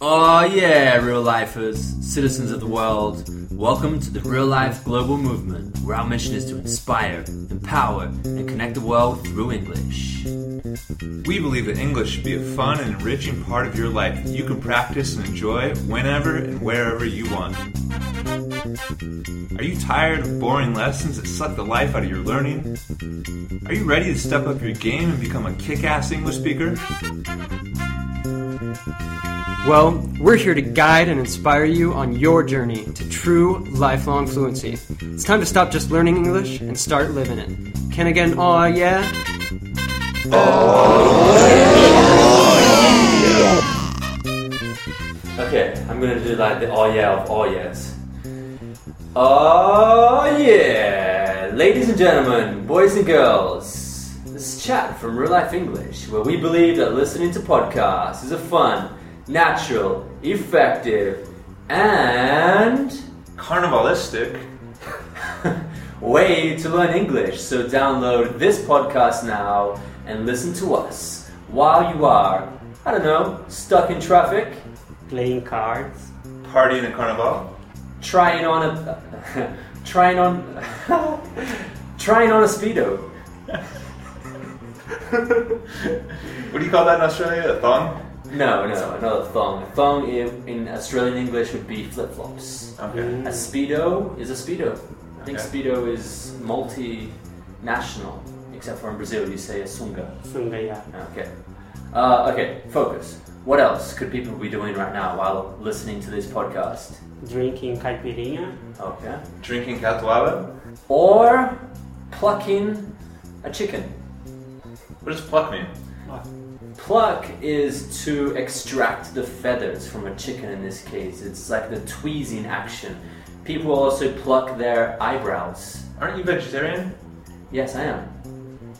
Oh, yeah, real lifers, citizens of the world. Welcome to the Real Life Global Movement, where our mission is to inspire, empower, and connect the world through English. We believe that English should be a fun and enriching part of your life that you can practice and enjoy whenever and wherever you want. Are you tired of boring lessons that suck the life out of your learning? Are you ready to step up your game and become a kick ass English speaker? Well, we're here to guide and inspire you on your journey to true lifelong fluency. It's time to stop just learning English and start living it. Can again, oh yeah? Okay, I'm gonna do like the oh yeah of oh yes. Oh yeah! Ladies and gentlemen, boys and girls, this is Chad from Real Life English, where we believe that listening to podcasts is a fun, natural, effective, and Carnivalistic. way to learn English. So download this podcast now and listen to us while you are, I don't know, stuck in traffic, Playing cards. Partying at Carnival. trying on a trying on trying on a speedo. What do you call that in Australia? A thong? No, no, another thong. A thong in, in Australian English would be flip flops. Okay. A speedo is a speedo. I think Okay. speedo is multinational, except for in Brazil you say a sunga. Sunga, yeah. Okay. Uh, okay, focus. What else could people be doing right now while listening to this podcast? Drinking caipirinha. Okay. Drinking catuaba. Or plucking a chicken. What does pluck mean? Pluck is to extract the feathers from a chicken in this case. It's like the tweezing action. People also pluck their eyebrows. Aren't you vegetarian? Yes, I am.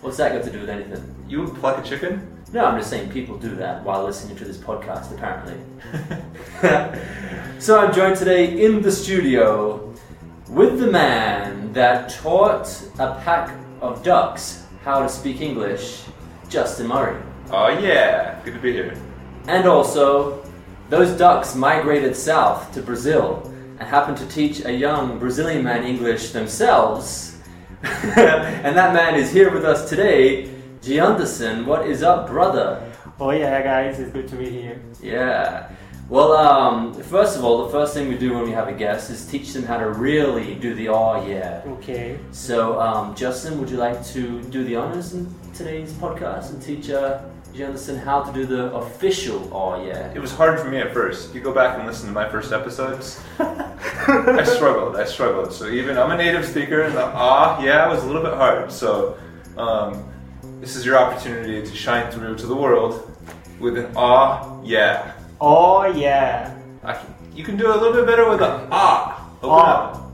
What's that got to do with anything? You would pluck a chicken? No, I'm just saying people do that while listening to this podcast, apparently. so I'm joined today in the studio with the man that taught a pack of ducks how to speak English, Justin Murray. Oh yeah, good to be here. And also, those ducks migrated south to Brazil and happened to teach a young Brazilian man English themselves. and that man is here with us today, G. Anderson. What is up, brother? Oh yeah, guys, it's good to be here. Yeah. Well, um, first of all, the first thing we do when we have a guest is teach them how to really do the oh yeah. Okay. So, um, Justin, would you like to do the honors in today's podcast and teach uh, G. Anderson how to do the official oh yeah? It was hard for me at first. You go back and listen to my first episodes. I struggled. I struggled. So even I'm a native speaker, and the ah yeah was a little bit hard. So um, this is your opportunity to shine through to the world with an ah yeah. Oh yeah. I can, you can do a little bit better with a ah. Open Ah. up.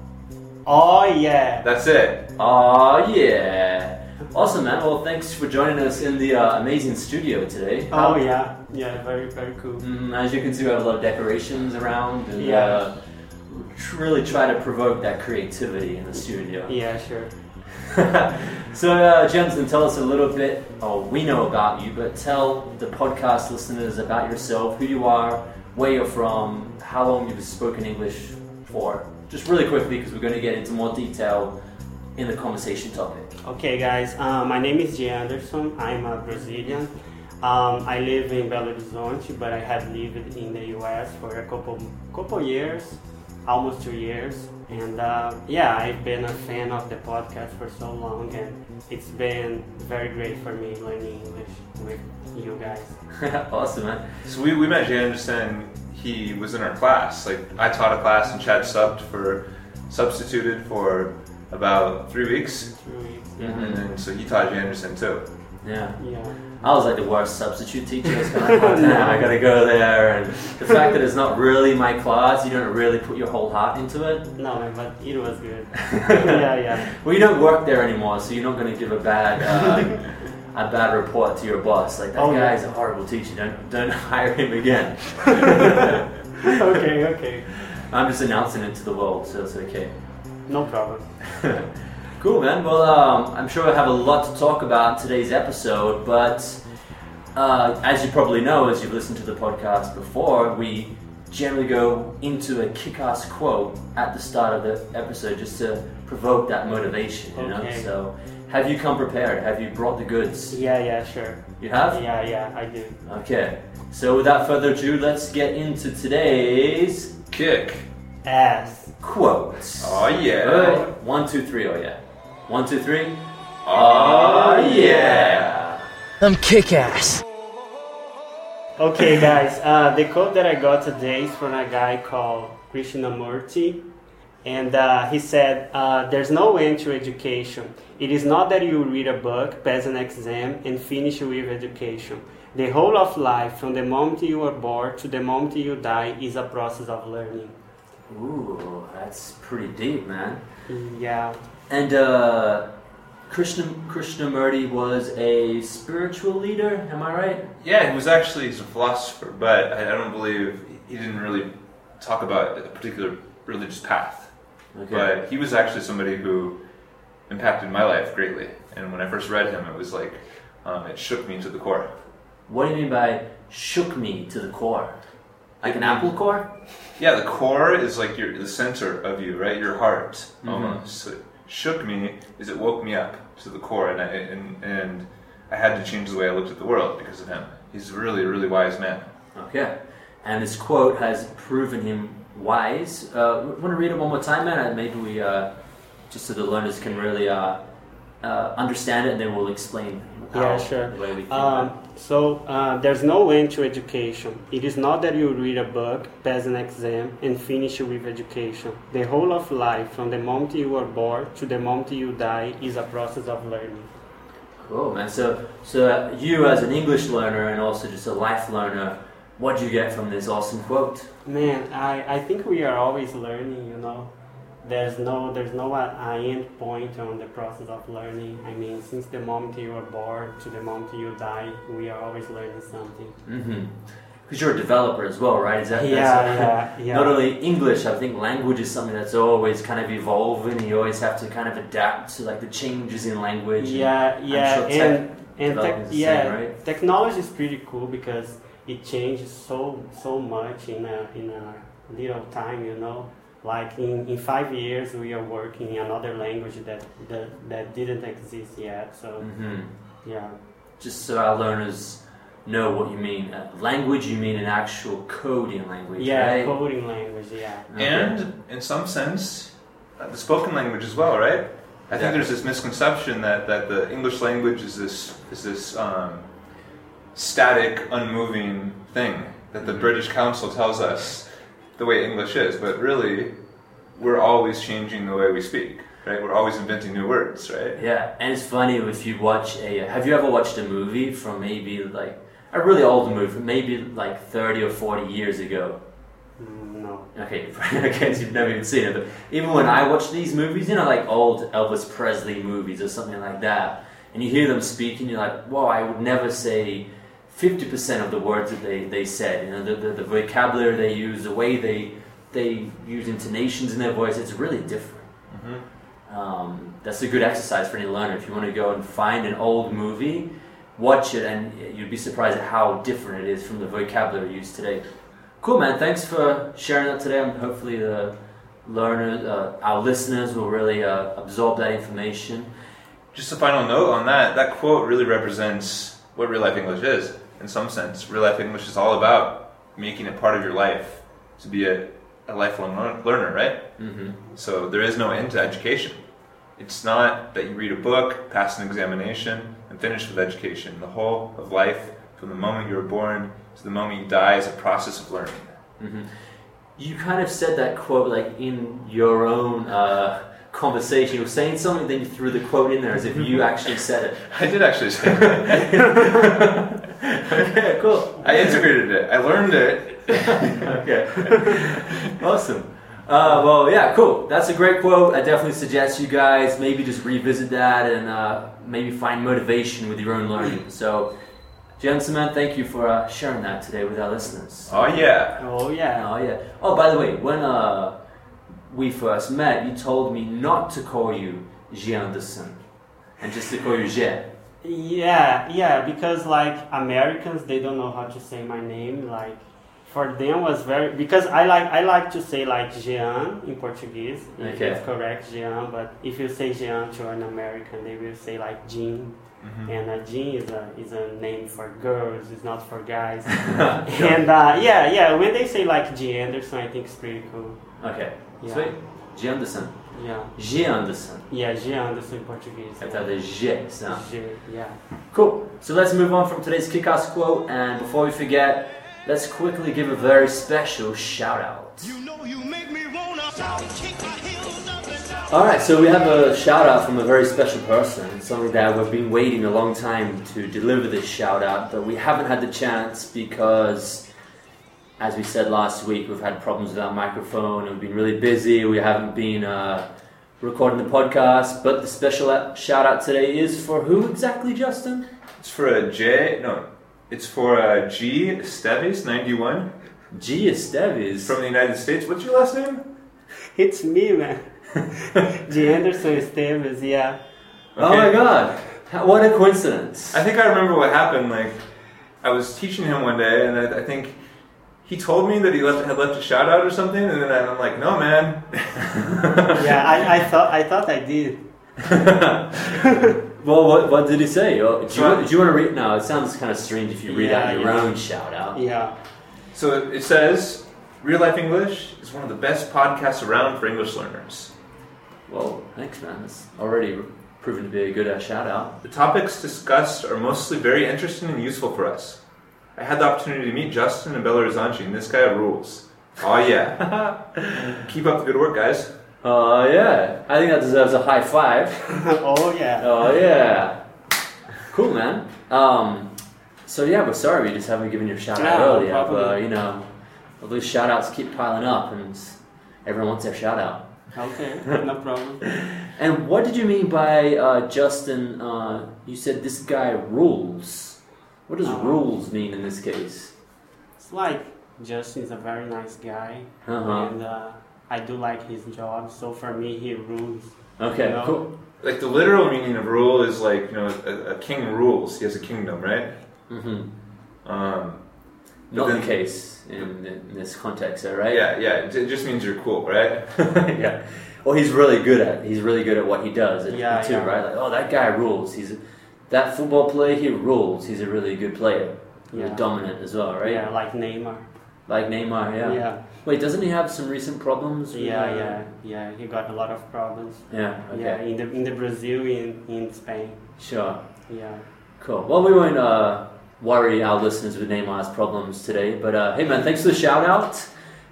Oh yeah. That's it. Oh yeah! Awesome, man. Well, thanks for joining us in the uh, amazing studio today. Oh yeah. Yeah, very very cool. Mm, as you can see, we have a lot of decorations around, and Yeah. uh, really try to provoke that creativity in the studio. Yeah, sure. so, uh, Jensen, tell us a little bit. Oh, we know about you, but tell the podcast listeners about yourself, who you are, where you're from, how long you've spoken English for. Just really quickly, because we're going to get into more detail in the conversation topic. Okay, guys. Um, my name is Jay Anderson. I'm a Brazilian. Um, I live in Belo Horizonte, but I have lived in the U.S. for a couple couple years, almost two years. And uh, yeah, I've been a fan of the podcast for so long, and it's been very great for me learning English with you guys. awesome, man. So we, we met Jay Anderson. He was in our class. Like I taught a class and Chad subbed for substituted for about three weeks, Two weeks. And then so he taught Jay Anderson too. Yeah. Yeah. I was like the worst substitute teacher. It's kind of like, oh, damn, I gotta go there. And the fact that it's not really my class, you don't really put your whole heart into it. No, man, but it was good. yeah, yeah. Well, you don't work there anymore, so you're not gonna give a bad uh, a bad report to your boss. Like that Oh, yeah. guy's a horrible teacher. Don't don't hire him again. okay, okay. I'm just announcing it to the world, so it's okay. No problem. cool, man. Well, um, I'm sure I have a lot to talk about in today's episode, but uh, as you probably know, as you've listened to the podcast before, we generally go into a kick-ass quote at the start of the episode just to provoke that motivation. You know. Okay. So, have you come prepared? Have you brought the goods? Yeah, yeah, sure. You have. Yeah, yeah, I do. Okay. So, without further ado, let's get into today's Kick. Ass. quotes. Oh yeah. Alright, One, two, three. Oh yeah. One, two, three. Oh yeah. I'm kick ass. Okay, guys, uh, the quote that I got today is from a guy called Krishnamurti. And uh, he said, uh, There's no end to education. It is not that you read a book, pass an exam, and finish with education. The whole of life, from the moment you are born to the moment you die, is a process of learning. Ooh, that's pretty deep, man. Yeah, And uh, Krishna Krishnamurti was a spiritual leader. Am I right? Yeah, he was actually he's a philosopher, but I, I don't believe he didn't really talk about a particular religious path. Okay. But he was actually somebody who impacted my life greatly. And when I first read him, it was like um, it shook me to the core. What do you mean by shook me to the core? Like an It- apple core? Yeah, the core is like your the center of you, right? Your heart, Mhm. almost. So shook me is it woke me up to the core, and I and and I had to change the way I looked at the world because of him. He's really a really wise man. Okay. And this quote has proven him wise. Uh, want to read it one more time, man? Maybe we, uh, just so the learners can really uh, uh, understand it, and then we'll explain how, Yeah, sure. the way we think. Um, so uh, there's no end to education. It is not that you read a book, pass an exam, and finish with education. The whole of life, from the moment you are born to the moment you die, is a process of learning. Cool, man. So, so uh, you as an English learner and also just a life learner, what do you get from this awesome quote? Man, I, I think we are always learning. You know, there's no there's no uh, end point on the process of learning. I mean, since the moment you are born to the moment you die, we are always learning something. Mm-hmm. Because you're a developer as well, right? Is that, Yeah, yeah, yeah. Not only English, I think language is something that's always kind of evolving. You always have to kind of adapt to like the changes in language. and Yeah, yeah, sure tech and and development tech, is yeah, same, right? technology is pretty cool because it changes so so much in a in a little time. You know, like in, in five years we are working in another language that that, that didn't exist yet. So hmm yeah, Just so our learners know what you mean. Uh, language, you mean an actual coding language, yeah, right? coding language. Yeah, Okay. And in some sense, uh, the spoken language as well, right? I think there's this misconception that, that the English language is this is this um, static, unmoving thing that the Mhm. British Council tells us the way English is, but really, we're always changing the way we speak, right? We're always inventing new words, right? Yeah, and it's funny if you watch a. Have you ever watched a movie from maybe like a really old movie, maybe like thirty or forty years ago? No, Okay, I guess you've never even seen it, but even when I watch these movies, you know, like old Elvis Presley movies or something like that, and you hear them speak, and you're like, whoa, I would never say 50% of the words that they, they said. You know, the, the, the vocabulary they use, the way they, they use intonations in their voice, it's really different. hmm Um, that's a good exercise for any learner. If you want to go and find an old movie, watch it, and you'd be surprised at how different it is from the vocabulary used today. Cool, man. Thanks for sharing that today. And hopefully, the learners, uh, our listeners, will really uh, absorb that information. Just a final note on that. That quote really represents what real life English is, in some sense. Real life English is all about making it part of your life to be a, a lifelong learner, right? Mm-hmm. So there is no end to education. It's not that you read a book, pass an examination, and finish with education. The whole of life, from the moment you were born to the moment you die, is a process of learning. Mm-hmm. You kind of said that quote like in your own uh, conversation. You were saying something, then you threw the quote in there as if you actually said it. I did actually say that. okay, cool. I integrated it. I learned it. okay. awesome. Uh, well, yeah, cool. That's a great quote. I definitely suggest you guys maybe just revisit that and uh, maybe find motivation with your own learning. So, gentlemen, thank you for uh, sharing that today with our listeners. Oh yeah. oh yeah, Oh, yeah. Oh, by the way, when uh, we first met, you told me not to call you Jean Anderson and just to call you Je. Yeah, yeah, because like Americans, they don't know how to say my name. Like for them was very because I like I like to say like Jean in Portuguese. if Okay. It's correct, Jean. But if you say Jean to an American, they will say like Jean. Mhm. And a Jean is a is a name for girls. It's not for guys. and uh, yeah, yeah, when they say like G Anderson, I think it's pretty cool. Ok. Yeah. Sweet. G. Anderson. Yeah, G. Anderson. yeah, G Anderson in Portuguese. É de G, so. G, yeah. Cool. So let's move on from today's kick-ass quote, and before we forget, let's quickly give a very special shout out. You know you make me wanna kick my heels up. All right, so we have a shout out from a very special person, something that we've been waiting a long time to deliver this shout out, but we haven't had the chance because, as we said last week, we've had problems with our microphone and we've been really busy. We haven't been uh, recording the podcast, but the special shout out today is for who exactly, Justin? It's for a J. No, it's for a G. Esteves, ninety-one, G. Esteves. from the United States. What's your last name? It's me, man. G Anderson Esteves, yeah. Oh my god, what a coincidence. I think I remember what happened. Like, I was teaching him one day, and I, I think he told me that he left, had left a shout out or something, and then I'm like, no, man. Yeah, I, I thought I thought I did. Well, what, what did he say? Oh, do, you, So- do you want to read? No, it sounds kind of strange if you read Yeah, out your yeah. own shout out. Yeah. So it says, Real Life English is one of the best podcasts around for English learners. Well, thanks, man. That's already proven to be a good uh, shout out. The topics discussed are mostly very interesting and useful for us. I had the opportunity to meet Justin and Belo Horizonte, and this guy rules. Oh yeah. Keep up the good work, guys. Oh, yeah. I think that deserves a high five. oh yeah. Oh, yeah. Cool, man. Um, so, yeah, we're sorry we just haven't given you a shout out Yeah, no earlier, but, you know, all those shout outs keep piling up, and everyone wants their shout out. Okay, no problem. And what did you mean by uh, Justin? Uh, you said this guy rules. What does Uh, rules mean in this case? It's like Justin's a very nice guy, Uh-huh. and uh, I do like his job. So for me, he rules. Okay, No. cool. Like the literal meaning of rule is like you know a, a king rules. He has a kingdom, right? hmm Um, Not then- the case in, in this context, though, right? yeah, yeah. It, it just means you're cool, right? yeah. Well, he's really good at. He's really good at what he does. and- Yeah, too, yeah. right? Like, oh, that guy rules. He's that football player. He rules. He's a really good player. Really Yeah. dominant as well, right? Yeah, like Neymar. Like Neymar. Yeah. yeah, Wait, doesn't he have some recent problems? yeah, uh, yeah, yeah. He got a lot of problems. Yeah. Okay. Yeah, in the in the Brazil, in in Spain. Sure. Yeah. Cool. Well, we won't uh, worry our listeners with Neymar's problems today, but uh, hey, man, thanks for the shout out.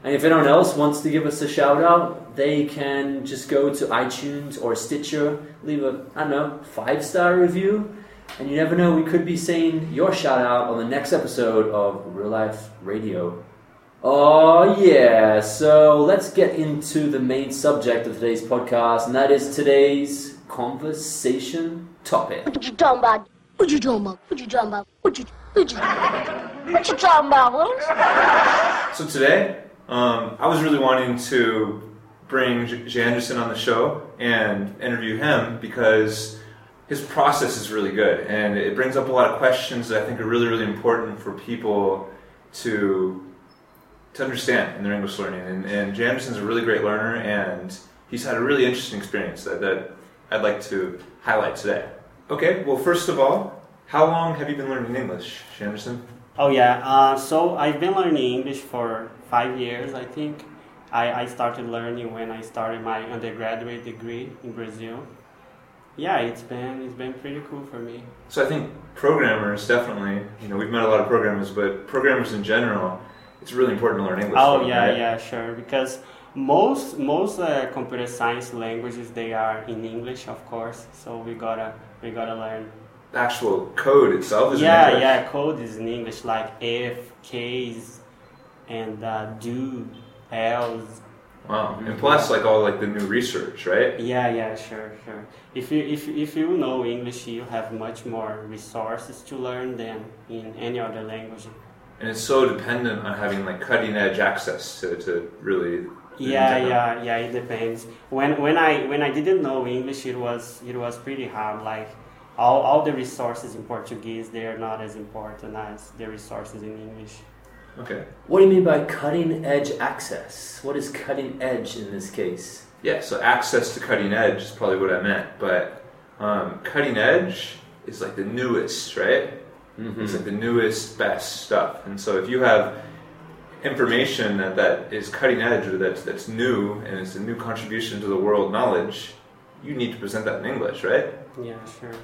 And if anyone else wants to give us a shout out, they can just go to iTunes or Stitcher, leave a, I don't know, five star review. And you never know, we could be saying your shout out on the next episode of Real Life Radio. Oh, yeah. So let's get into the main subject of today's podcast, and that is today's conversation topic. What you talking about? What you talking about? What you talking about? What you what you what you talking about, So today, um, I was really wanting to bring J- Jay Anderson on the show and interview him because his process is really good and it brings up a lot of questions that I think are really, really important for people to to understand in their English learning. And, and Jay Anderson's a really great learner and he's had a really interesting experience that, that I'd like to highlight today. Okay, well, first of all, how long have you been learning English, Anderson? Oh yeah. Uh, so I've been learning English for five years, I think. I, I started learning when I started my undergraduate degree in Brazil. Yeah, it's been it's been pretty cool for me. So I think programmers definitely, you know, we've met a lot of programmers, but programmers in general, it's really important to learn English. Oh yeah, right? yeah, sure. Because most most uh, computer science languages they are in English, of course. So we gotta we gotta learn. Actual code itself is in yeah, yeah. Code is in English, like if, case, and uh, do, else. Wow. And plus, like all like the new research, right? Yeah, yeah, sure, sure. If you if if you know English, you have much more resources to learn than in any other language. And it's so dependent on having like cutting edge access to, to really. Yeah, yeah, yeah. It depends. When when I when I didn't know English, it was it was pretty hard. Like all, all the resources in Portuguese they are not as important as the resources in English. Okay. What do you mean by cutting edge access? What is cutting edge in this case? Yeah, so access to cutting edge is probably what I meant, but um, cutting edge is like the newest, right? Mm-hmm. It's like the newest, best stuff. And so if you have information that, that is cutting edge or that's, that's new and it's a new contribution to the world knowledge, you need to present that in English, right? Yeah, sure.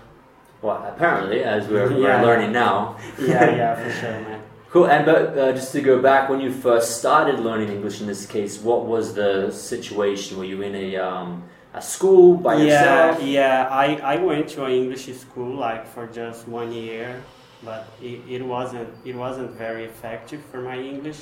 Well, apparently, as we're, Yeah. we're learning now. Yeah, yeah, for sure, man. Cool. And but uh, just to go back, when you first started learning English in this case, what was the situation? Were you in a um, a school by yeah, yourself? yeah. I, I went to an English school like for just one year, but it, it wasn't it wasn't very effective for my English.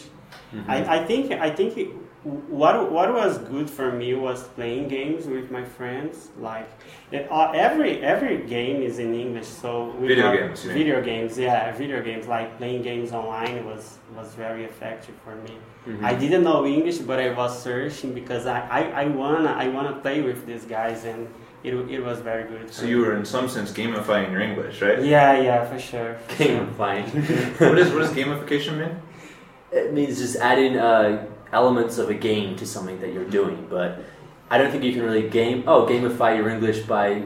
Mm-hmm. I, I think I think it, what what was good for me was playing games with my friends. Like it, uh, every every game is in English, so we Video games. Video games, yeah, video games. Like playing games online was was very effective for me. Mm-hmm. I didn't know English, but I was searching because I, I, I wanna I wanna play with these guys, and it, it was very good. So you were in some sense gamifying your English, right? Yeah, yeah, for sure. for sure. Gamifying. what, is, what does gamification mean? it means just adding uh, elements of a game to something that you're doing. But I don't think you can really game. Oh, gamify your English by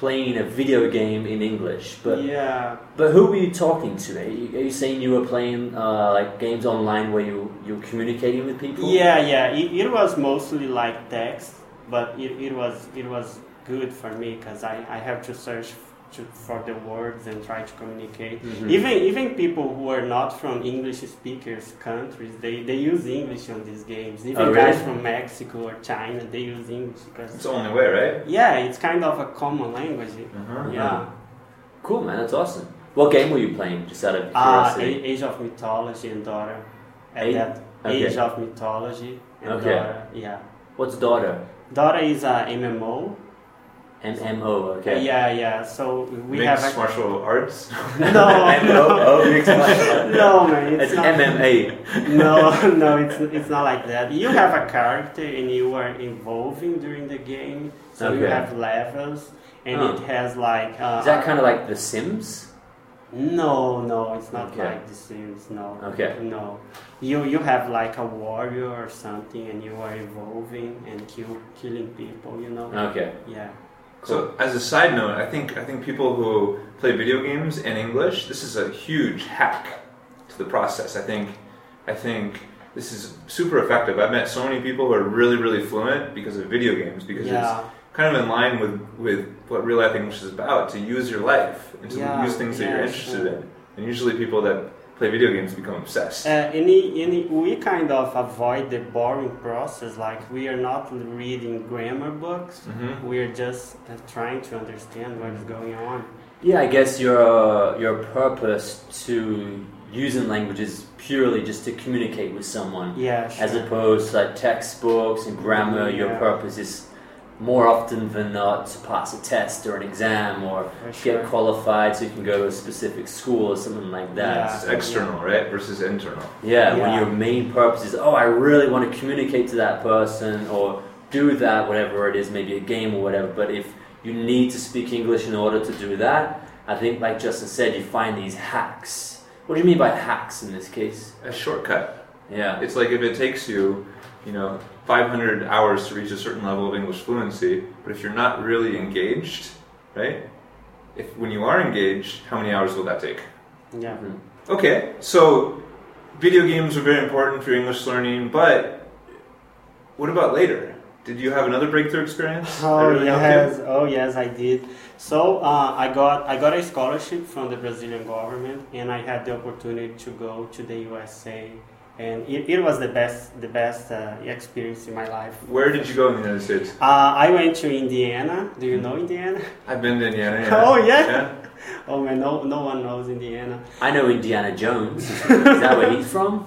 playing a video game in English. But yeah, But who were you talking to? Are you, are you saying you were playing uh, like games online where you you're communicating with people? yeah, yeah. It, it was mostly like text, but it, it was it was good for me because I, I have to search to, for the words and try to communicate. Mhm. Even even people who are not from English speakers countries, they, they use English on these games. Even Oh, really? guys from Mexico or China, they use English because It's the only way, right? Yeah, it's kind of a common language. Uh-huh. Yeah. Cool, man. That's awesome. What game were you playing? Just out of Uh, curiosity. A- Age of Mythology and Dota. At A- that okay. Age of Mythology and Okay. Dota. Yeah. What's daughter? Dota is a MMO. MMO. Okay. Yeah, yeah. So we Mixed have a martial arts. no, MMO. Mixed martial arts. no, man. It's It's not, MMA. no, no, it's it's not like that. You have a character and you are evolving during the game. So you have levels, and Huh. it has like. Uh, Is that kind of like The Sims? No, no, it's not Okay. like The Sims. No. Okay. No, you you have like a warrior or something, and you are evolving and kill killing people. You know. Okay. Yeah. So, as a side note, I think I think people who play video games in English, this is a huge hack to the process. I think I think this is super effective. I've met so many people who are really really fluent because of video games because Yeah. it's kind of in line with with what real life English is about to use your life and to Yeah, use things that you're interested sure. in. And usually people that play video games become obsessed. Uh, any, any, we kind of avoid the boring process. Like we are not reading grammar books. Mhm. We are just uh, trying to understand what is going on. Yeah, I guess your your purpose to using language is purely just to communicate with someone, Yeah. Sure. as opposed to like textbooks and grammar. Your purpose is more often than not to pass a test or an exam or For get qualified so you can go to a specific school or something like that. Yeah. It's external, right, versus internal. Yeah, when your main purpose is, oh, I really want to communicate to that person or do that, whatever it is, maybe a game or whatever. But if you need to speak English in order to do that, I think, like Justin said, you find these hacks. What do you mean by hacks in this case? A shortcut. Yeah. It's like if it takes you, you know, 500 hours to reach a certain level of English fluency, but if you're not really engaged, right? If when you are engaged, how many hours will that take? Yeah. Okay, so video games are very important for English learning, but what about later? Did you have another breakthrough experience? Oh really yes, oh yes, I did. So uh, I got I got a scholarship from the Brazilian government, and I had the opportunity to go to the USA, and it, it was the best the best uh, experience in my life. Where did you go in the United States? Uh, I went to Indiana. Do you know Indiana? I've been to Indiana. yeah. Oh, yeah? yeah. Oh man, no no one knows Indiana. I know Indiana Jones. is that where he's from?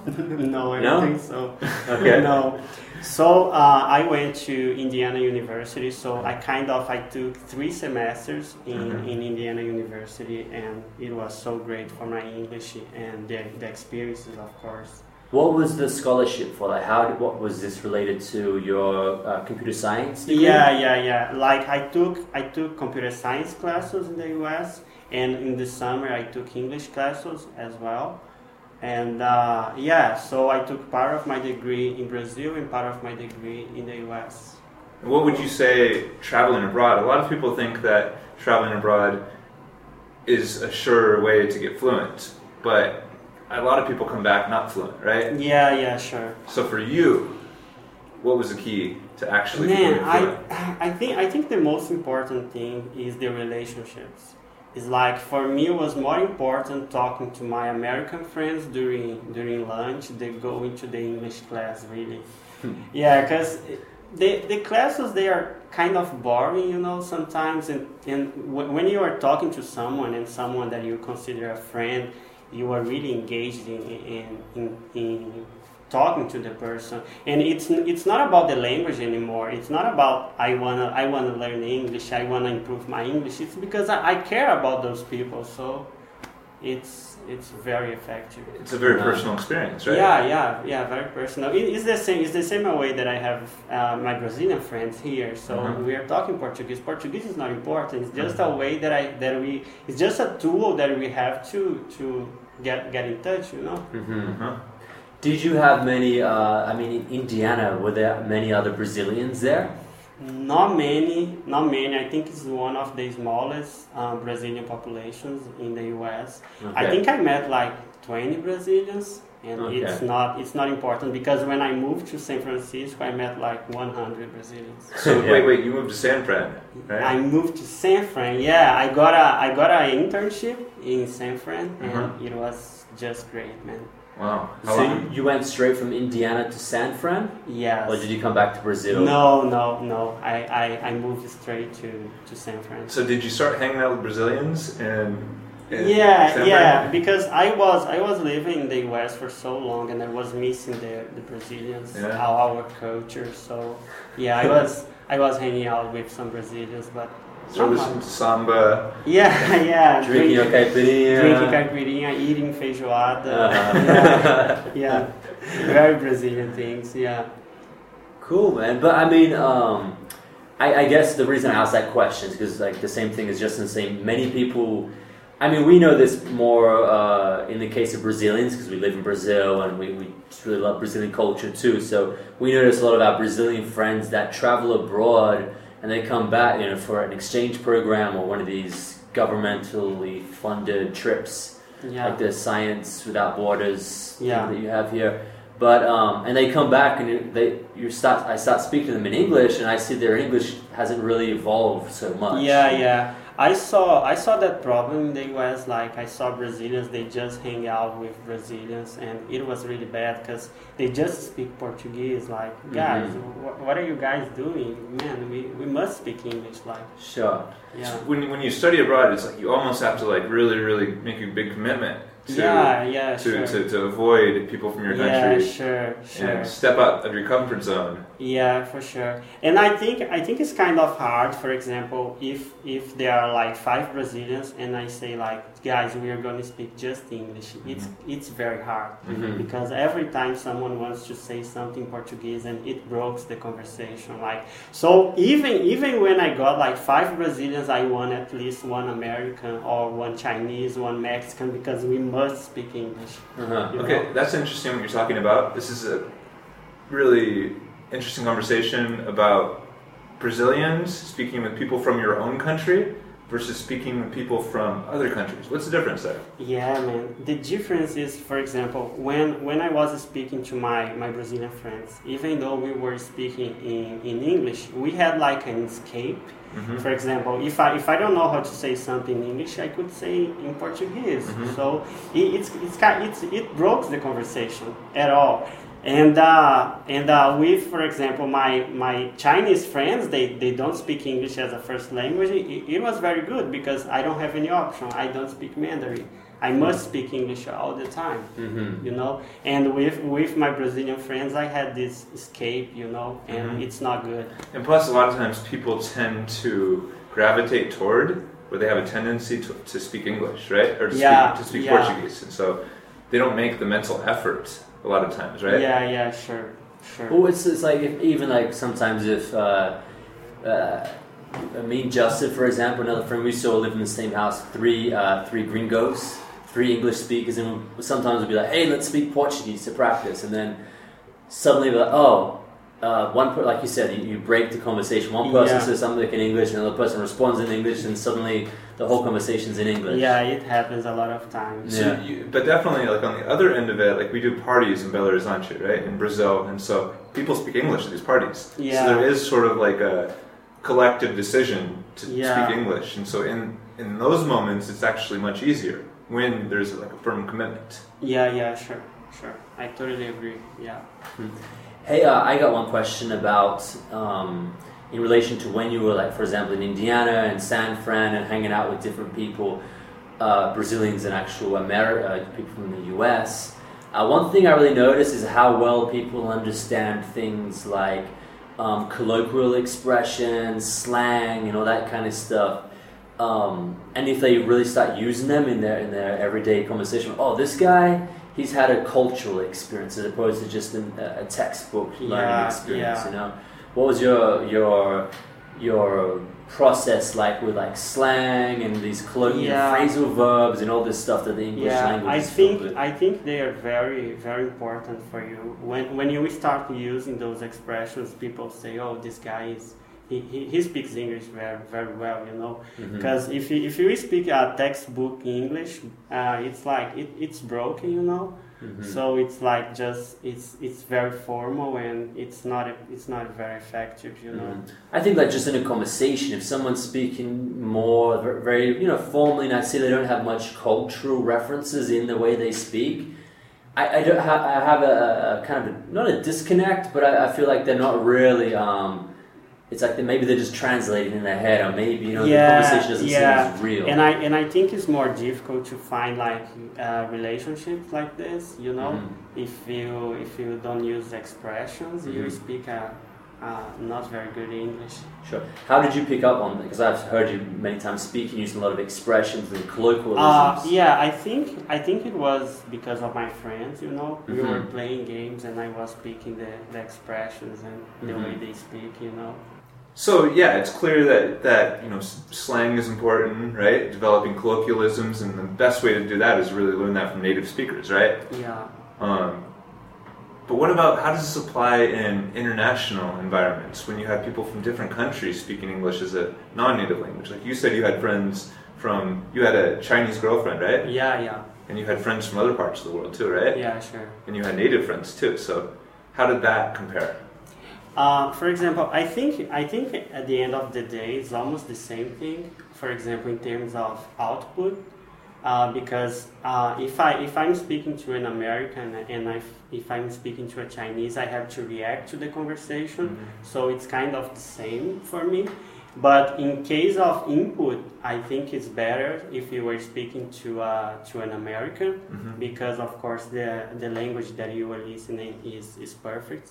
no, I No? don't think so. Okay. No. So uh, I went to Indiana University. So I kind of I took three semesters in, Mhm. in Indiana University, and it was so great for my English and the, the experiences, of course. What was the scholarship for? Like, how did, what was this related to your uh, computer science? degree? Yeah, yeah, yeah. Like I took I took computer science classes in the U.S. and in the summer I took English classes as well. And uh, yeah, so I took part of my degree in Brazil and part of my degree in the U.S. What would you say traveling abroad? A lot of people think that traveling abroad is a sure way to get fluent, but a lot of people come back not fluent, right? Yeah, yeah, sure. So for you, what was the key to actually Man, I. I think I think the most important thing is the relationships. It's like for me, it was more important talking to my American friends during during lunch than going to the English class. Really, hmm. yeah, because the the classes they are kind of boring, you know, sometimes. And and w- when you are talking to someone and someone that you consider a friend, you are really engaged in in in, in talking to the person. And it's it's not about the language anymore. It's not about i wanna i wanna learn english i wanna improve my english. It's because i, I care about those people. So it's it's very effective. It's a very Yeah. personal experience, right? yeah yeah yeah very personal. It, it's the same it's the same way that i have uh, my brazilian friends here. So Mhm. we are talking portuguese. Portuguese is not important. It's just a way that i that we it's just a tool that we have to to get get in touch you know Mhm. Uh-huh. Did you have many? Uh, I mean, in Indiana, were there many other Brazilians there? Not many, not many. I think it's one of the smallest um, Brazilian populations in the U.S. I think I met like 20 Brazilians, and Okay. it's not it's not important because when I moved to San Francisco, I met like 100 Brazilians. So Yeah. wait, wait, you moved to San Fran, right? I moved to San Fran. Yeah, I got a I got an internship in San Fran, and Mhm. it was just great, man. wow. How So long? you, you went straight from Indiana to San Fran, Yes. or did you come back to Brazil? No, no, no. I, I, I moved straight to, to San Fran. So did you start hanging out with Brazilians and? and yeah San yeah Fran? because i was i was living in the us for so long and i was missing the, the brazilians Yeah. our, our culture so yeah i was i was hanging out with some brazilians but So not listen samba. yeah yeah Drinking drink- caipirinha. drinking caipirinha eating feijoada Uh-huh. yeah, yeah very brazilian things yeah Cool, man. But I mean, um, I, I guess the reason I asked that question is because, like, the same thing is Justin saying. Many people, I mean, we know this more uh, in the case of Brazilians because we live in Brazil and we, we just really love Brazilian culture too. So we notice a lot of our Brazilian friends that travel abroad and they come back, you know, for an exchange program or one of these governmentally funded trips yeah like the Science Without Borders thing Yeah. that you have here. But um, and they come back and you, they you start I start speaking to them in English and I see their English hasn't really evolved so much. Yeah, yeah. I saw I saw that problem in the US. Like I saw Brazilians, they just hang out with Brazilians, and it was really bad because they just speak Portuguese. Like, guys, Mhm. wh- what are you guys doing? Man, we, we must speak English. Like, Sure. yeah, When when you study abroad, it's like you almost have to like really really make a big commitment to yeah, yeah, to, sure. to, to avoid people from your country. yeah, sure, sure. and step out of your comfort zone. Yeah, for sure. And I think I think it's kind of hard. For example, if if there are like five Brazilians and I say like, guys, we are going to speak just English, it's it's very hard Mhm. because every time someone wants to say something Portuguese and it breaks the conversation. Like so, even even when I got like five Brazilians, I want at least one American or one Chinese, one Mexican because we must speak English. Uh-huh. Okay, know? that's interesting what you're talking about. This is a really interesting conversation about Brazilians speaking with people from your own country versus speaking with people from other countries. What's the difference there? Yeah, man. The difference is, for example, when when I was speaking to my, my Brazilian friends, even though we were speaking in, in English, we had like an escape. Mhm. For example, if I if I don't know how to say something in English, I could say in Portuguese. Mhm. So it, it's it's it's it broke the conversation at all. And uh, and uh, with, for example, my my Chinese friends, they, they don't speak English as a first language. It, it was very good because I don't have any option. I don't speak Mandarin. I must speak English all the time Mhm. you know and with with my brazilian friends i had this escape you know and Mhm. it's not good And plus, a lot of times people tend to gravitate toward where they have a tendency to, to speak English, right? Or to Yeah, speak, to speak yeah. Portuguese. And so they don't make the mental effort a lot of times, right? Yeah, yeah, sure, sure. Well, it's, it's like if, even like sometimes if uh, uh, me and Justin, for example, another friend, we still live in the same house. Three uh, three gringos, three English speakers, and sometimes we'll be like, "Hey, let's speak Portuguese to practice," and then suddenly we're like, "Oh." Uh, one per- like you said, you, you break the conversation. One person Yeah. says something in English, and another person responds in English, and suddenly the whole conversation's in English. Yeah, it happens a lot of times. So Yeah. you, but definitely, like on the other end of it, like we do parties in Belo Horizonte, right, in Brazil, and so people speak English at these parties. Yeah. So there is sort of like a collective decision to Yeah. speak English, and so in in those moments, it's actually much easier when there's like a firm commitment. Yeah, yeah, sure, sure. I totally agree. Yeah. Hey, uh, I got one question about um, in relation to when you were, like, for example, in Indiana and San Fran and hanging out with different people, uh, Brazilians and actual Ameri- uh, people from the US. Uh, one thing I really noticed is how well people understand things like um, colloquial expressions, slang, and all that kind of stuff. Um, and if they really start using them in their in their everyday conversation, oh, this guy, he's had a cultural experience as opposed to just an, a a textbook learning Yeah, experience. yeah. You know, what was your your your process like with like slang and these colloquial Yeah. phrasal verbs and all this stuff that the English yeah, language I think? I think they are very very important for you. When when you start using those expressions, people say, "Oh, this guy is." He, he, he speaks English very very well, you know. Because if you, if you speak a textbook English, uh, it's like it, it's broken, you know. Mhm. So it's like just it's it's very formal and it's not it's not very effective, you know. Mhm. I think like just in a conversation, if someone's speaking more very you know formally, and I see they don't have much cultural references in the way they speak, I, I don't have I have a, a kind of a, not a disconnect, but I, I feel like they're not really. Um, it's like maybe they're just translating in their head, or maybe you know the conversation doesn't seem as real. And I and I think it's more difficult to find like uh, relationships like this. You know, Mhm. if you if you don't use expressions, you Mhm. speak a, uh, not very good English. Sure. How did you pick up on? that? Because I've heard you many times speaking, using a lot of expressions and Uh, colloquialisms. yeah, I think I think it was because of my friends. You know, we Mhm. were playing games and I was speaking the, the expressions and the way they speak. You know. So yeah, it's clear that that you know slang is important, right? Developing colloquialisms, and the best way to do that is really learn that from native speakers, right? Yeah. Um, but what about how does this apply in international environments when you have people from different countries speaking English as a non-native language? Like you said, you had friends from you had a Chinese girlfriend, right? Yeah. Yeah. And you had friends from other parts of the world too, right? Yeah. Sure. And you had native friends too. So how did that compare? Uh, for example, I think I think at the end of the day, it's almost the same thing. For example, in terms of output, uh, because uh, if I if I'm speaking to an American and I, if I'm speaking to a Chinese, I have to react to the conversation. So it's kind of the same for me. But in case of input, I think it's better if you were speaking to uh, to an American Mhm. because of course the the language that you are listening is is perfect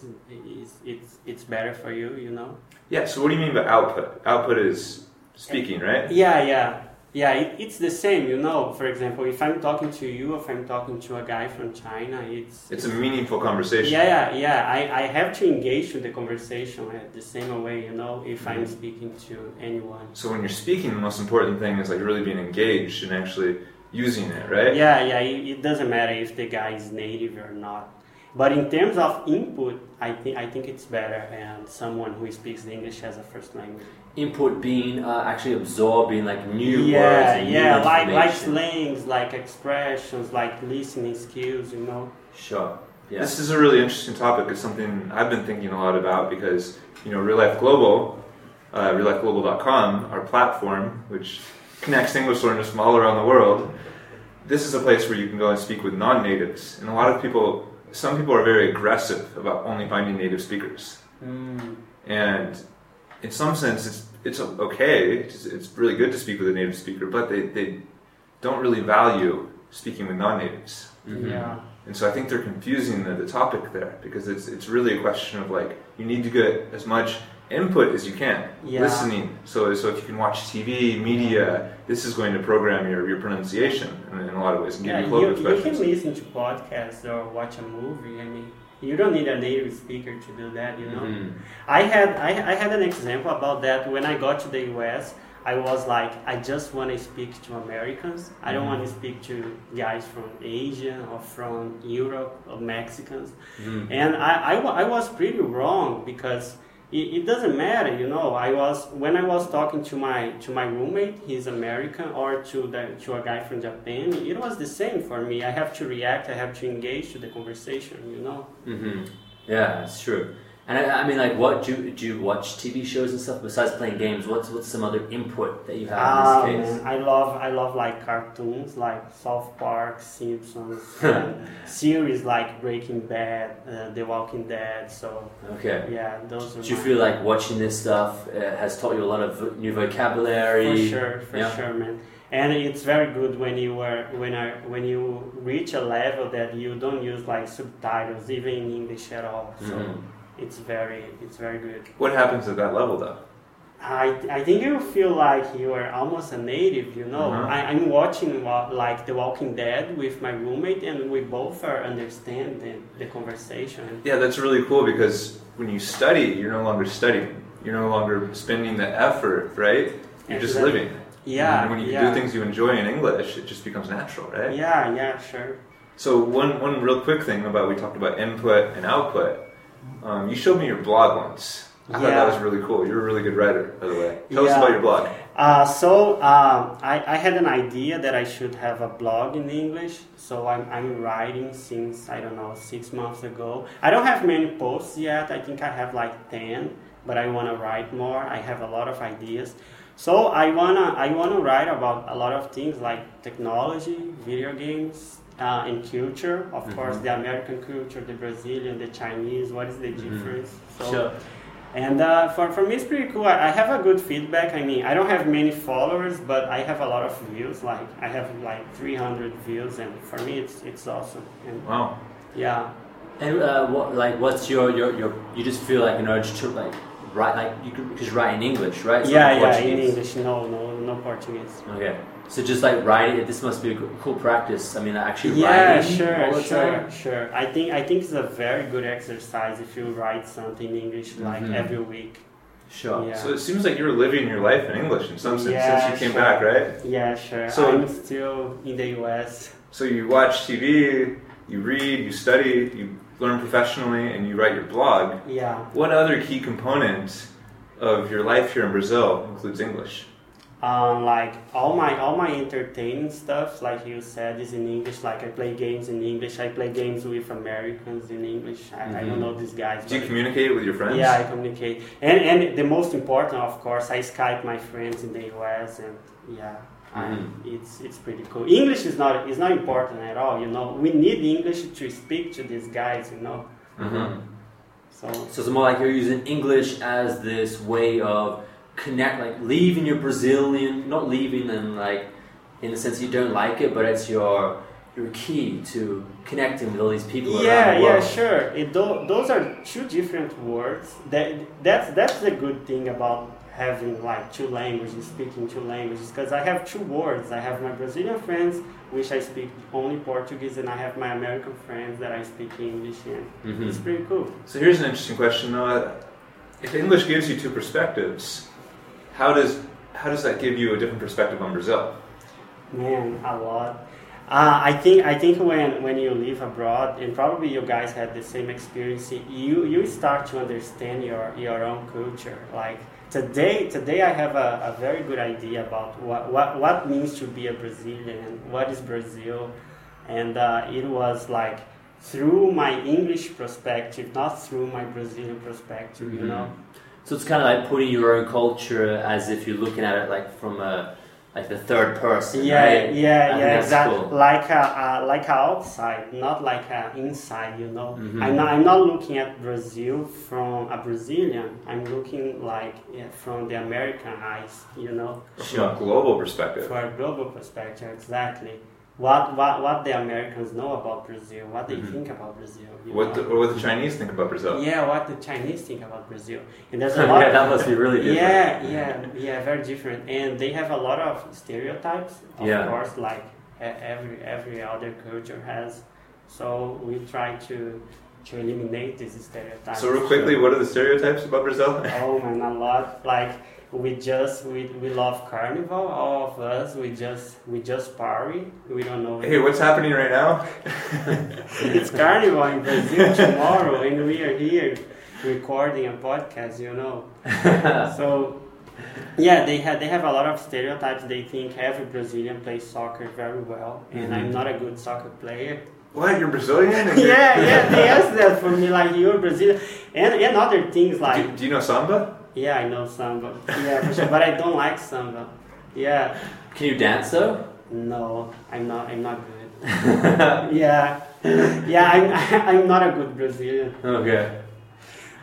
is it's it's better for you you know Yeah. So what do you mean by output? Output is speaking, right? yeah yeah yeah it, it's the same you know for example if i'm talking to you if i'm talking to a guy from china it's It's a meaningful conversation. yeah yeah yeah I, I have to engage with the conversation the same way you know if i'm Mhm. speaking to anyone So when you're speaking, the most important thing is like really being engaged and actually using it, right? Yeah, yeah, it, it doesn't matter if the guy is native or not. But in terms of input, I think I think it's better and someone who speaks English as a first language. Input being uh, actually absorbing like new words yeah, and yeah, new like like information. slangs, like expressions, like listening skills, you know. Sure. Yeah. This is a really interesting topic. It's something I've been thinking a lot about because, you know, Real Life Global, uh, reallifeglobal.com, our platform, which connects English learners from all around the world, this is a place where you can go and speak with non-natives. And a lot of people, some people are very aggressive about only finding native speakers. Mm. And in some sense, it's, it's okay. It's, it's really good to speak with a native speaker, but they, they don't really value speaking with non-natives. Mhm. Yeah. And so I think they're confusing the, the topic there because it's it's really a question of like you need to get as much input as you can, Yeah. listening. So so if you can watch TV, media, this is going to program your, your pronunciation in, in a lot of ways and give Yeah, you you, clover you can listen to podcasts or watch a movie. I mean, you don't need a native speaker to do that, you know. Mhm. I had I, I had an example about that when I got to the US. I was like, I just want to speak to Americans. I don't want to speak to guys from Asia or from Europe or Mexicans. Mhm. And I, I, I was pretty wrong because it, it doesn't matter, you know. I was when I was talking to my to my roommate, he's American, or to the to a guy from Japan. It was the same for me. I have to react. I have to engage to the conversation, you know. hmm Yeah, it's true. And I, I mean, like, what do you, do you watch TV shows and stuff besides playing games? What's what's some other input that you have Ah, in this case? I love I love like cartoons like South Park, Simpsons, series like Breaking Bad, uh, The Walking Dead. So Okay. yeah, those are. Do you feel like watching this stuff uh, has taught you a lot of new vocabulary? For sure, for Yeah. sure, man. And it's very good when you are when I when you reach a level that you don't use like subtitles even in English at all. So Mhm. It's very it's very good. What happens at that level though? I, I think you feel like you are almost a native, you know. Uh-huh. I, I'm watching like The Walking Dead with my roommate, and we both are understanding the conversation. Yeah, that's really cool because when you study, you're no longer studying. You're no longer spending the effort, right? You're just living. Yeah, And when you yeah. do things you enjoy in English, it just becomes natural, right? Yeah, yeah, sure. So one one real quick thing about we talked about input and output. Um, you showed me your blog once. I thought that was really cool. You're a really good writer, by the way. Tell us about your blog. Uh, so um, I, I had an idea that I should have a blog in English. So I'm, I'm writing since I don't know six months ago. I don't have many posts yet. I think I have like ten, but I want to write more. I have a lot of ideas. So I wanna I wanna write about a lot of things like technology, video games, uh, and culture. Of course, the American culture, the Brazilian, the Chinese. What is the difference? So, Sure. and uh, for, for me, it's pretty cool. I, I have a good feedback. I mean, I don't have many followers, but I have a lot of views. Like I have like 300 views, and for me, it's it's awesome. And Wow. yeah, And uh, what, like, what's your, your, your, you just feel like an urge to, like, write, like, you could just write in English, right? It's yeah, yeah. In English, no, no, no Portuguese. Okay. So just like writing, this must be a cool practice. I mean, actually Yeah, writing sure, all the sure, time. sure. I think I think it's a very good exercise if you write something in English like Mhm. every week. Sure. Yeah. So it seems like you're living your life in English in some sense Yeah, since you came sure. back, right? Yeah, sure. So- I'm still in the US. So you watch TV, you read, you study, you learn professionally, and you write your blog. Yeah. What other key component of your life here in Brazil includes English? Um, like all my all my entertaining stuff, like you said, is in English. Like I play games in English. I play games with Americans in English. I, I don't Mhm. know these guys. Do you communicate with your friends? Yeah, I communicate, and and the most important, of course, I Skype my friends in the US, and yeah, I, Mhm. it's it's pretty cool. English is not is not important at all. You know, we need English to speak to these guys. You know, Mhm. so So it's more like you're using English as this way of connect, like leaving your Brazilian, not leaving and like in the sense you don't like it, but it's your your key to connecting with all these people around yeah, the yeah, sure. It, tho- those are two different words. That that's that's the good thing about having like two languages, speaking two languages. Because I have two words. I have my Brazilian friends, which I speak only Portuguese, and I have my American friends that I speak English in. Mhm. It's pretty cool. So here's an interesting question, Noah. If English gives you two perspectives, how does how does that give you a different perspective on Brazil? Man, a lot. Uh, I think I think when, when you live abroad, and probably you guys had the same experience, you you start to understand your, your own culture. Like today today I have a, a very good idea about what, what what means to be a Brazilian, what is Brazil, and uh, it was like through my English perspective, not through my Brazilian perspective. You Mhm. know. So it's kind of like putting your own culture as if you're looking at it like from a like the third person. Yeah, right? Yeah, think yeah, exactly. cool. Like a, uh, like outside, not like a inside. You know, Mhm. I'm not. I'm not looking at Brazil from a Brazilian. I'm looking like yeah, from the American eyes. You know, From a global perspective. From a global perspective, exactly. What, what what the Americans know about Brazil, what they Mhm. think about Brazil. What the, know? what the Chinese think about Brazil? yeah, what the Chinese think about Brazil, and there's a lot. yeah, that must be really different. yeah, yeah, yeah, very different, and they have a lot of stereotypes. Of Yeah. course, like every every other culture has. So we try to to eliminate these stereotypes. So real quickly, what are the stereotypes about Brazil? Oh man, a lot. Like we just we, we love carnival. All of us, we just we just party. We don't know. Hey, what's happening right now? it's carnival in Brazil tomorrow, and we are here recording a podcast. You know. so yeah, they have they have a lot of stereotypes. They think every Brazilian plays soccer very well, and I'm Mhm. not a good soccer player. What? You're Brazilian? Yeah, yeah, they ask that for me, like you're Brazilian, and and other things like. Do, do you know samba? Yeah, I know samba. Yeah, for sure. But I don't like samba. Yeah. Can you dance though? No, I'm not. I'm not good. Yeah. Yeah, I'm. I'm not a good Brazilian. okay.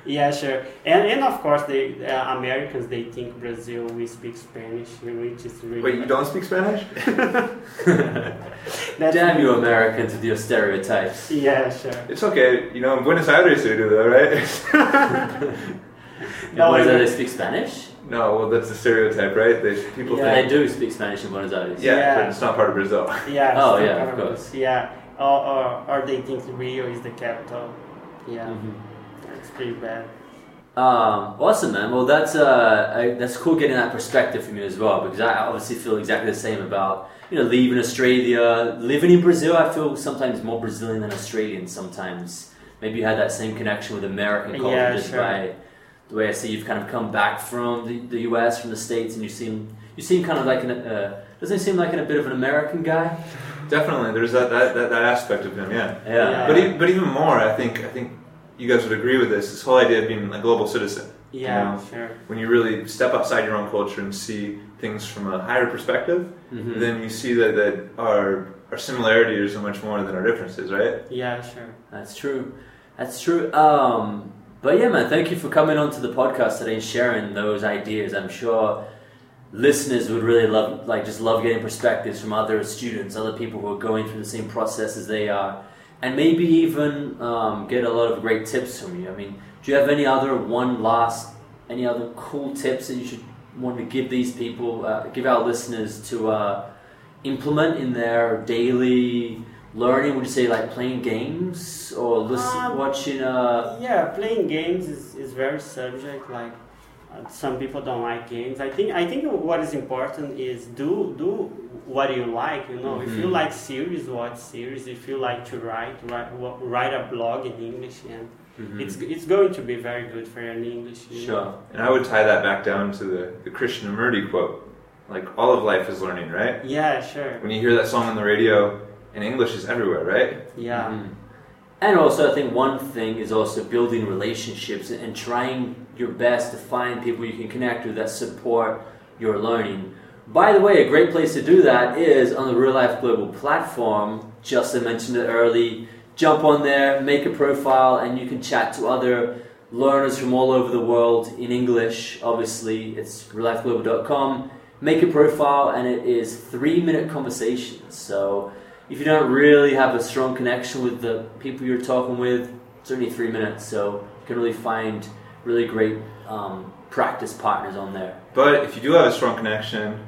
Yeah, sure. And and of course, the uh, Americans they think Brazil we speak Spanish, which is really. Wait, you don't speak Spanish? That's, Damn you Americans with your stereotypes. Yeah, sure. It's okay. You know, in Buenos Aires they do that, right? In No, Buenos Aires they speak Spanish? no, well, that's a stereotype, right? They, people Yeah. think. They do speak Spanish in Buenos Aires. Yeah, Yeah. but it's not part of Brazil. Yeah. Oh, yeah, of course. Yeah. Or, or or they think Rio is the capital. Yeah. Mhm. It's pretty bad. Um, awesome, man. Well, that's uh, I, that's cool getting that perspective from you as well, because I obviously feel exactly the same about you know leaving Australia, living in Brazil. I feel sometimes more Brazilian than Australian. Sometimes maybe you had that same connection with American culture Yeah, just sure. by the way I see you've kind of come back from the, the U.S. from the states, and you seem you seem kind of like an uh, doesn't he seem like a bit of an American guy? Definitely, there's that, that, that, that aspect of him, yeah. Yeah. But, e- but even more, I think I think you guys would agree with this. This whole idea of being a global citizen. Yeah, know, sure. When you really step outside your own culture and see things from a higher perspective, Mhm. then you see that, that our our similarities are much more than our differences, right? Yeah, sure. That's true. That's true. Um, but yeah, man, thank you for coming onto the podcast today and sharing those ideas. I'm sure listeners would really love, like, just love getting perspectives from other students, other people who are going through the same process as they are, and maybe even um, get a lot of great tips from you. I mean, do you have any other one last, any other cool tips that you should want to give these people, uh, give our listeners to uh, implement in their daily learning? Would you say like playing games or listen, Um, watching? Uh, Yeah, playing games is, is very subject. Like uh, some people don't like games. I think I think what is important is do do what do you like. You know, if you Mhm. like series, watch series. If you like to write, write, wa- write a blog in English, and mhm. it's it's going to be very good for your English. you know. sure. And I would tie that back down to the, the Krishnamurti quote. Like all of life is learning, right? Yeah, sure. When you hear that song on the radio, and English is everywhere, right? Yeah. Mhm. And also, I think one thing is also building relationships and trying your best to find people you can connect with that support your learning. By the way, a great place to do that is on the Real Life Global platform. Justin mentioned it early. Jump on there, make a profile, and you can chat to other learners from all over the world in English. Obviously, it's reallifeglobal.com. Make a profile, and it is three minute conversations. So if you don't really have a strong connection with the people you're talking with, it's only three minutes, so you can really find really great um, practice partners on there. But if you do have a strong connection,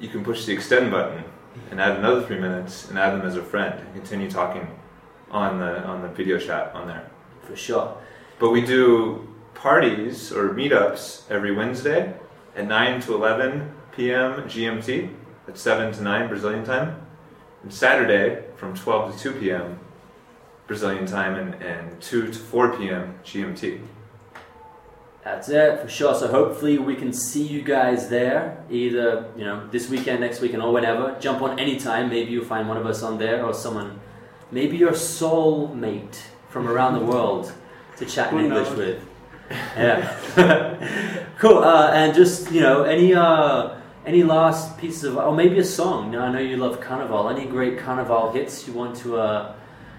you can push the extend button and add another three minutes and add them as a friend and continue talking on the on the video chat on there. For sure. But we do parties or meetups every Wednesday at 9 to 11 p.m. GMT. That's 7 to 9 Brazilian time. And Saturday from 12 to 2 p.m. Brazilian time and, and 2 to 4 p.m. GMT. That's it for sure. So hopefully we can see you guys there, either you know this weekend, next weekend, or whenever. Jump on anytime. Maybe you'll find one of us on there, or someone, maybe your soul mate from around the world to chat in English with. Yeah, cool. Uh, and just you know, any uh, any last pieces of, or maybe a song. Now I know you love Carnival. Any great Carnival hits you want to uh,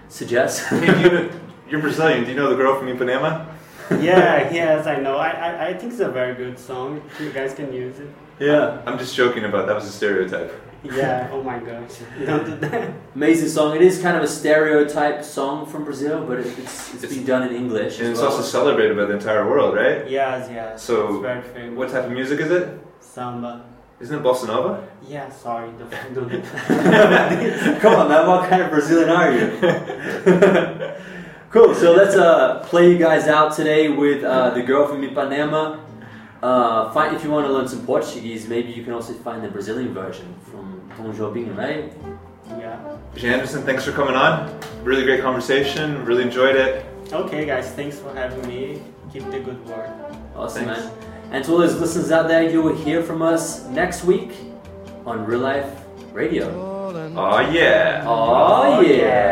suggest? You, you're Brazilian. Do you know the girl from Ipanema? yeah, yes, I know. I, I, I think it's a very good song. You guys can use it. yeah. I'm just joking about that was a stereotype. Yeah. Oh my gosh. Don't do that. Amazing song. It is kind of a stereotype song from Brazil, but it, it's, it's It's- been done in English. And as it's well. also celebrated by the entire world, right? Yes. Yes. So, it's very famous. What type of music is it? Samba. Isn't it bossa nova? Yeah. Sorry. Don't, don't do Come on, man. What kind of Brazilian are you? Cool. So let's uh, play you guys out today with uh, the girl from Ipanema. Uh, find, if you want to learn some Portuguese, maybe you can also find the Brazilian version from Tom Jobim, right? Yeah. G. Anderson, thanks for coming on. Really great conversation. Really enjoyed it. Okay, guys. Thanks for having me. Keep the good work. Awesome, Thanks. man. And to all those listeners out there, you will hear from us next week on Real Life Radio. Oh yeah. Oh, yeah.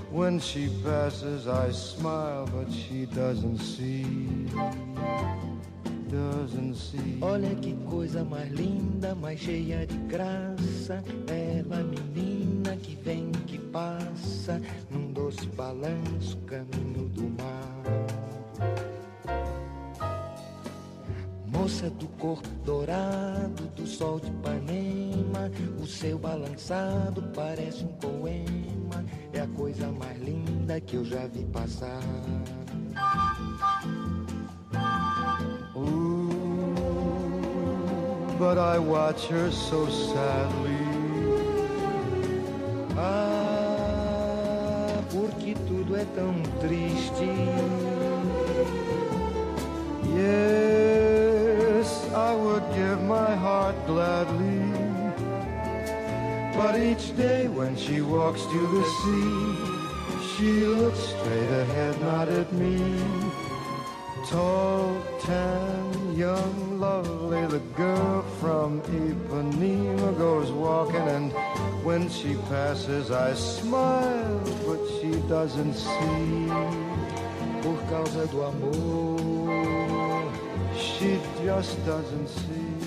when she passes, I smile, but she doesn't see. Doesn't see. Olha que coisa mais linda, mais cheia de graça. Ela, menina que vem, que passa, num doce balanço, caminho do mar. Moça do corpo dourado, do sol de Ipanema, o seu balançado parece um poema. É a coisa mais linda que eu já vi passar. Ooh, but I watch her so sadly. Ah, porque tudo é tão triste. Yes, I would give my heart gladly. But each day when she walks to the sea, she looks straight ahead, not at me. Tall, tan, young, lovely, the girl from Ipanema goes walking, and when she passes, I smile, but she doesn't see. Por causa do amor, She just doesn't see.